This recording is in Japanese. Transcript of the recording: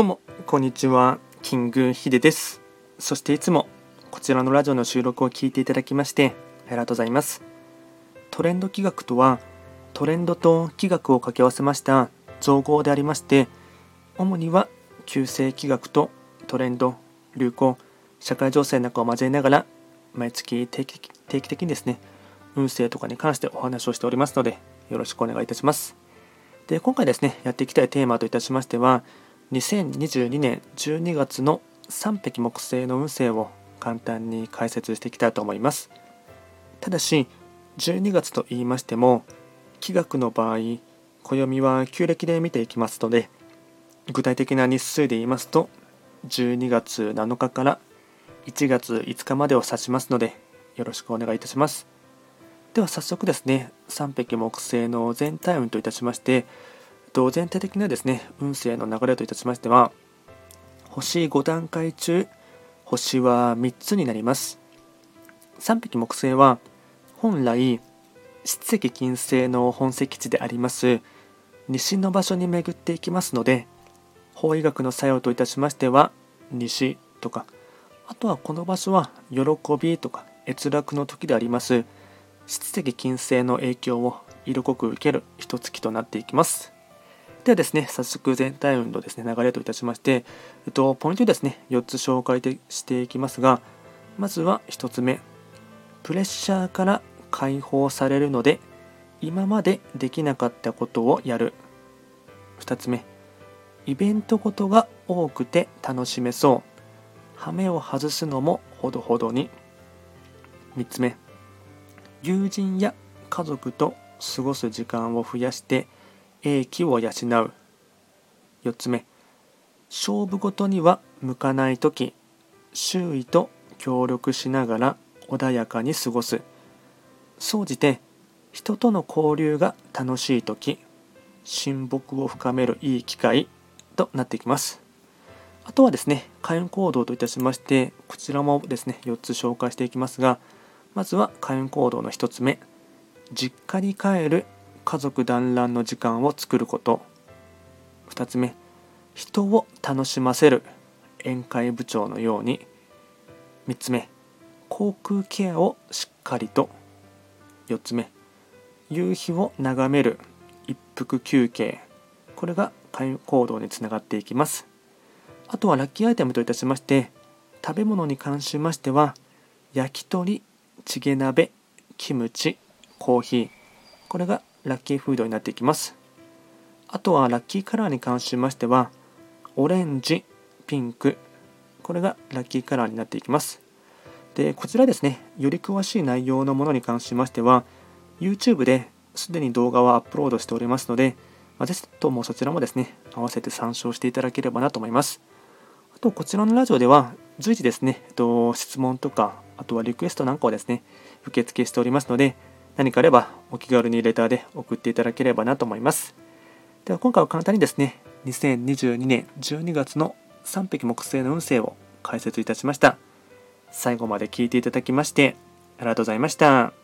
どうも、こんにちは。キングヒデです。そしていつもこちらのラジオの収録を聞いていただきましてありがとうございます。トレンド企画とは、トレンドと企画を掛け合わせました造語でありまして、主には旧世企画とトレンド、流行、社会情勢なんかを交えながら、毎月定期定期的にですね、運勢とかに関してお話をしておりますので、よろしくお願いいたします。で、今回ですね、やっていきたいテーマといたしましては、2022年12月の3匹木星の運勢を簡単に解説していきたいと思います。ただし12月と言いましても気学の場合暦は旧暦で見ていきますので具体的な日数で言いますと12月7日から1月5日までを指しますのでよろしくお願いいたします。では早速ですね3匹木星の全体運といたしましてと全体的なですね運勢の流れといたしましては星5段階中星は3つになります。3匹木星は本来七石金星の本石地であります西の場所に巡っていきますので法医学の作用といたしましては西とかあとはこの場所は喜びとか閲楽の時であります七石金星の影響を色濃く受ける一月となっていきます。ではですね、早速全体運動ですね、流れといたしまして、えっと、ポイントですね、4つ紹介していきますが、まずは1つ目、プレッシャーから解放されるので、今までできなかったことをやる。2つ目、イベントごとが多くて楽しめそう。羽目を外すのもほどほどに。3つ目、友人や家族と過ごす時間を増やして英気を養う。4つ目。勝負ごとには向かない時。周囲と協力しながら穏やかに過ごす。総じて人との交流が楽しい時。親睦を深めるいい機会。となってきます。あとはですね開運行動といたしましてこちらもですね4つ紹介していきますがまずは開運行動の1つ目。実家に帰る家族団らんの時間を作ること。2つ目人を楽しませる。宴会部長のように。3つ目口腔ケアをしっかりと。4つ目夕日を眺める。一服休憩。これが会行動につながっていきます。あとはラッキーアイテムといたしまして食べ物に関しましては焼き鳥チゲ鍋キムチコーヒー。これがラッキーフードになっていきます。あとはラッキーカラーに関しましてはオレンジピンク。これがラッキーカラーになっていきます。でこちらですねより詳しい内容のものに関しましては YouTube ですでに動画をアップロードしておりますので、ぜひともそちらもですね合わせて参照していただければなと思います。あとこちらのラジオでは随時ですね、えっと、質問とかあとはリクエストなんかをですね受付しておりますので何かあればお気軽にレターで送っていただければなと思います。では今回は簡単にですね、2022年12月の3匹木星の運勢を解説いたしました。最後まで聞いていただきましてありがとうございました。